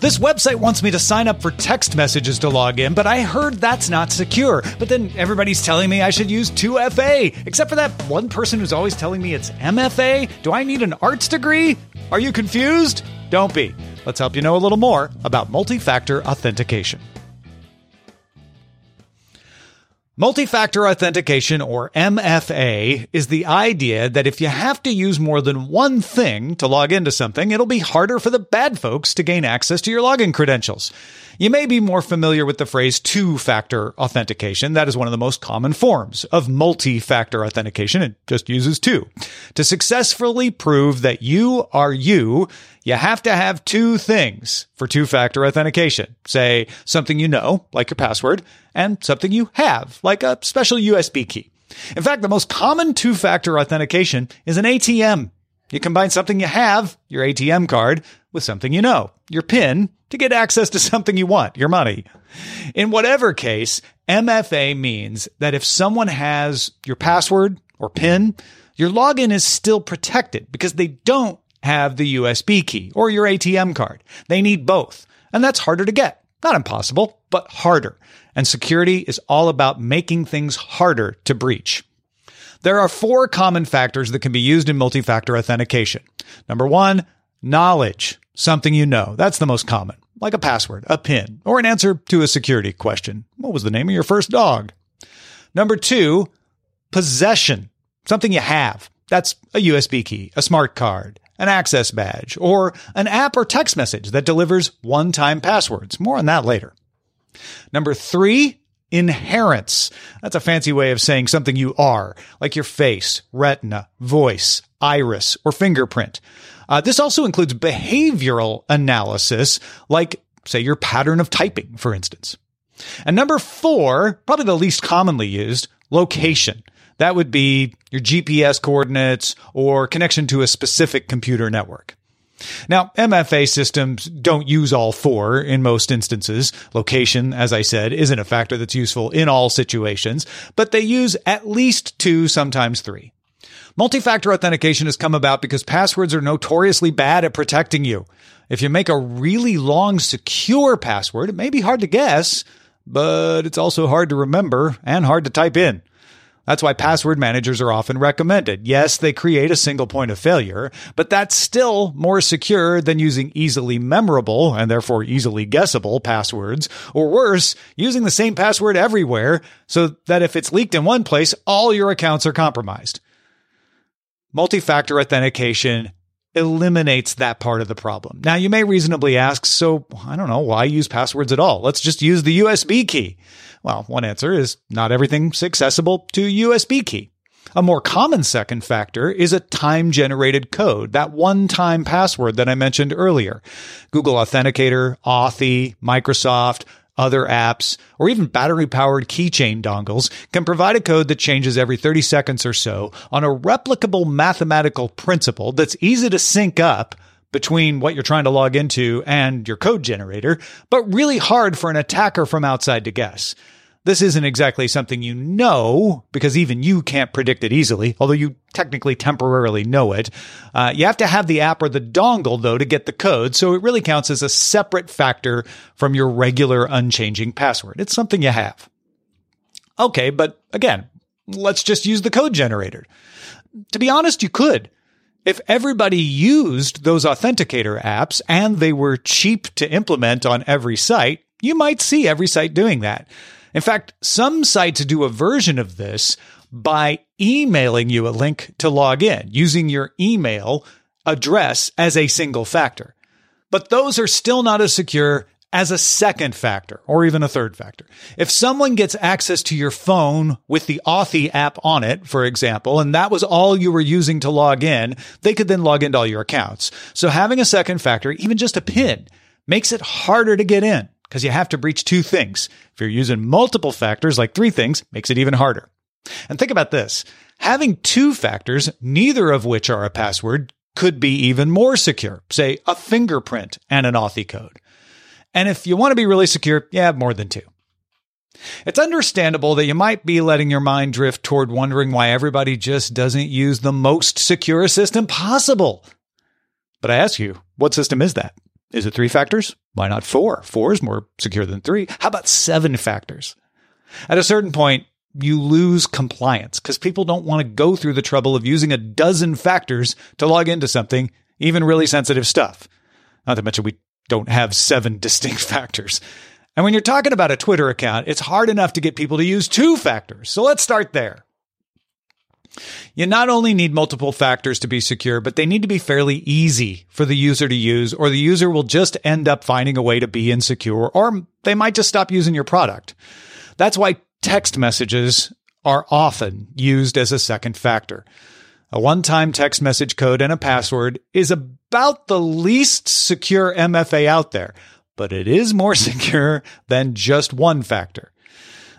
This website wants me to sign up for text messages to log in, but I heard that's not secure. But then everybody's telling me I should use 2FA, except for that one person who's always telling me it's MFA. Do I need an arts degree? Are you confused? Don't be. Let's help you know a little more about multi factor authentication. Multi factor authentication, or MFA, is the idea that if you have to use more than one thing to log into something, it'll be harder for the bad folks to gain access to your login credentials. You may be more familiar with the phrase two factor authentication. That is one of the most common forms of multi factor authentication. It just uses two. To successfully prove that you are you, you have to have two things for two factor authentication. Say something you know, like your password, and something you have, like a special USB key. In fact, the most common two factor authentication is an ATM. You combine something you have, your ATM card, with something you know, your PIN, to get access to something you want, your money. In whatever case, MFA means that if someone has your password or PIN, your login is still protected because they don't have the USB key or your ATM card. They need both. And that's harder to get. Not impossible, but harder. And security is all about making things harder to breach. There are four common factors that can be used in multi-factor authentication. Number one, knowledge. Something you know. That's the most common. Like a password, a PIN, or an answer to a security question. What was the name of your first dog? Number two, possession. Something you have. That's a USB key, a smart card, an access badge, or an app or text message that delivers one-time passwords. More on that later. Number three, inherence. That's a fancy way of saying something you are, like your face, retina, voice, iris, or fingerprint. Uh, this also includes behavioral analysis, like, say, your pattern of typing, for instance. And number four, probably the least commonly used, location. That would be your GPS coordinates or connection to a specific computer network. Now, MFA systems don't use all four in most instances. Location, as I said, isn't a factor that's useful in all situations, but they use at least two, sometimes three. Multi-factor authentication has come about because passwords are notoriously bad at protecting you. If you make a really long, secure password, it may be hard to guess, but it's also hard to remember and hard to type in. That's why password managers are often recommended. Yes, they create a single point of failure, but that's still more secure than using easily memorable and therefore easily guessable passwords, or worse, using the same password everywhere so that if it's leaked in one place, all your accounts are compromised. Multi-factor authentication eliminates that part of the problem. Now, you may reasonably ask, so I don't know, why use passwords at all? Let's just use the USB key. Well, one answer is not everything's accessible to USB key. A more common second factor is a time generated code, that one time password that I mentioned earlier. Google Authenticator, Authy, Microsoft, other apps, or even battery powered keychain dongles can provide a code that changes every 30 seconds or so on a replicable mathematical principle that's easy to sync up between what you're trying to log into and your code generator, but really hard for an attacker from outside to guess. This isn't exactly something you know because even you can't predict it easily, although you technically temporarily know it. Uh, you have to have the app or the dongle though to get the code, so it really counts as a separate factor from your regular unchanging password. It's something you have. Okay, but again, let's just use the code generator. To be honest, you could. If everybody used those authenticator apps and they were cheap to implement on every site, you might see every site doing that. In fact, some sites do a version of this by emailing you a link to log in using your email address as a single factor. But those are still not as secure as a second factor or even a third factor. If someone gets access to your phone with the Authy app on it, for example, and that was all you were using to log in, they could then log into all your accounts. So having a second factor, even just a PIN, makes it harder to get in because you have to breach two things. If you're using multiple factors, like three things, makes it even harder. And think about this. Having two factors, neither of which are a password, could be even more secure. Say a fingerprint and an Authy code. And if you want to be really secure, you have more than two. It's understandable that you might be letting your mind drift toward wondering why everybody just doesn't use the most secure system possible. But I ask you, what system is that? Is it three factors? Why not four? Four is more secure than three. How about seven factors? At a certain point, you lose compliance because people don't want to go through the trouble of using a dozen factors to log into something, even really sensitive stuff. Not to mention, we don't have seven distinct factors. And when you're talking about a Twitter account, it's hard enough to get people to use two factors. So let's start there. You not only need multiple factors to be secure, but they need to be fairly easy for the user to use, or the user will just end up finding a way to be insecure, or they might just stop using your product. That's why text messages are often used as a second factor. A one time text message code and a password is about the least secure MFA out there, but it is more secure than just one factor.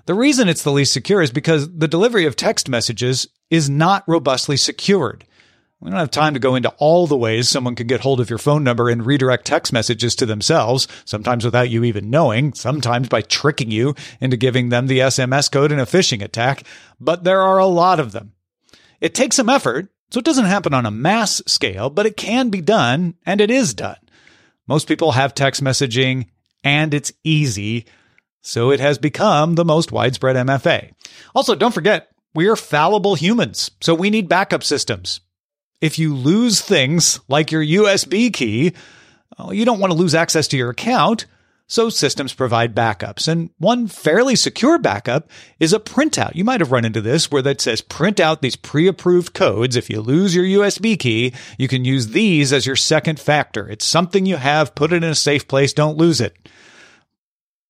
The reason it's the least secure is because the delivery of text messages is not robustly secured. We don't have time to go into all the ways someone can get hold of your phone number and redirect text messages to themselves, sometimes without you even knowing, sometimes by tricking you into giving them the SMS code in a phishing attack, but there are a lot of them. It takes some effort, so it doesn't happen on a mass scale, but it can be done, and it is done. Most people have text messaging, and it's easy, so it has become the most widespread MFA. Also, don't forget, we are fallible humans, so we need backup systems. If you lose things like your USB key, well, you don't want to lose access to your account. So systems provide backups. And one fairly secure backup is a printout. You might have run into this where that says print out these pre-approved codes. If you lose your USB key, you can use these as your second factor. It's something you have, put it in a safe place, don't lose it.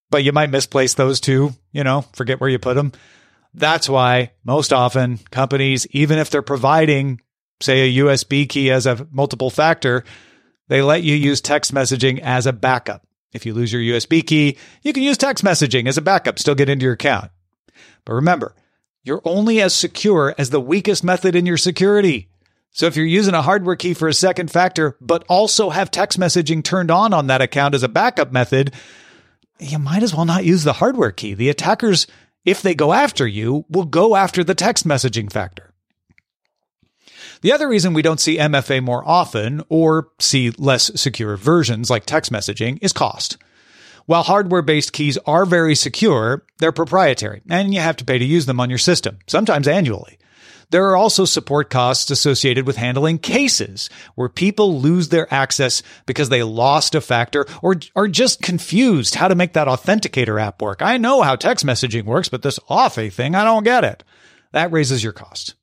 But you might misplace those too, you know, forget where you put them. That's why most often companies, even if they're providing say a USB key as a multiple factor, they let you use text messaging as a backup. If you lose your USB key, you can use text messaging as a backup, still get into your account. But remember, you're only as secure as the weakest method in your security. So if you're using a hardware key for a second factor, but also have text messaging turned on on that account as a backup method, you might as well not use the hardware key. The attackers, if they go after you, will go after the text messaging factor. The other reason we don't see MFA more often or see less secure versions like text messaging is cost. While hardware based keys are very secure, they're proprietary and you have to pay to use them on your system, sometimes annually. There are also support costs associated with handling cases where people lose their access because they lost a factor or are just confused how to make that authenticator app work. I know how text messaging works, but this Authy thing, I don't get it. That raises your cost.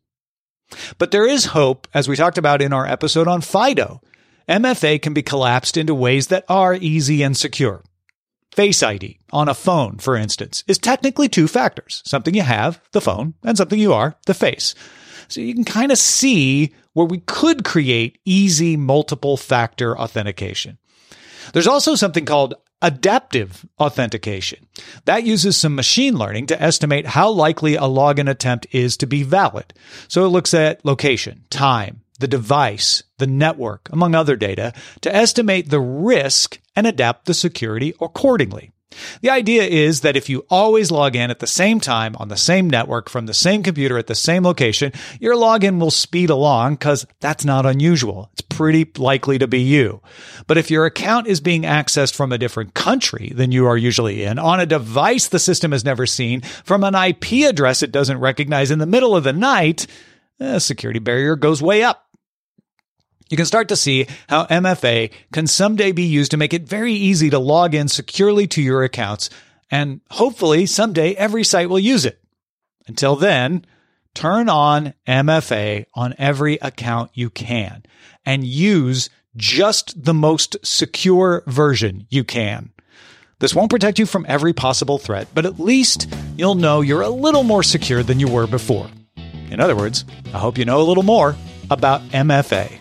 But there is hope, as we talked about in our episode on FIDO. MFA can be collapsed into ways that are easy and secure. Face ID on a phone, for instance, is technically two factors something you have, the phone, and something you are, the face. So you can kind of see where we could create easy multiple factor authentication. There's also something called adaptive authentication. That uses some machine learning to estimate how likely a login attempt is to be valid. So it looks at location, time, the device, the network, among other data, to estimate the risk and adapt the security accordingly. The idea is that if you always log in at the same time on the same network from the same computer at the same location, your login will speed along because that's not unusual. It's pretty likely to be you. But if your account is being accessed from a different country than you are usually in, on a device the system has never seen, from an IP address it doesn't recognize in the middle of the night, a security barrier goes way up you can start to see how MFA can someday be used to make it very easy to log in securely to your accounts, and hopefully someday every site will use it. Until then, turn on MFA on every account you can and use just the most secure version you can. This won't protect you from every possible threat, but at least you'll know you're a little more secure than you were before. In other words, I hope you know a little more about MFA.